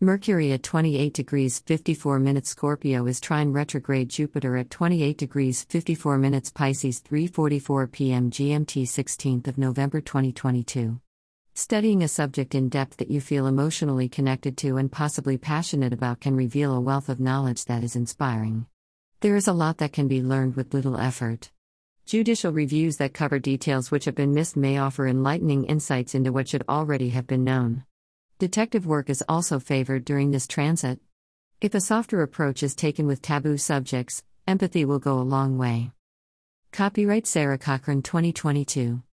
Mercury at 28 degrees 54 minutes Scorpio is trine retrograde Jupiter at 28 degrees 54 minutes Pisces 3:44 p.m. GMT 16th of November 2022. Studying a subject in depth that you feel emotionally connected to and possibly passionate about can reveal a wealth of knowledge that is inspiring. There is a lot that can be learned with little effort. Judicial reviews that cover details which have been missed may offer enlightening insights into what should already have been known. Detective work is also favored during this transit. If a softer approach is taken with taboo subjects, empathy will go a long way. Copyright Sarah Cochran 2022.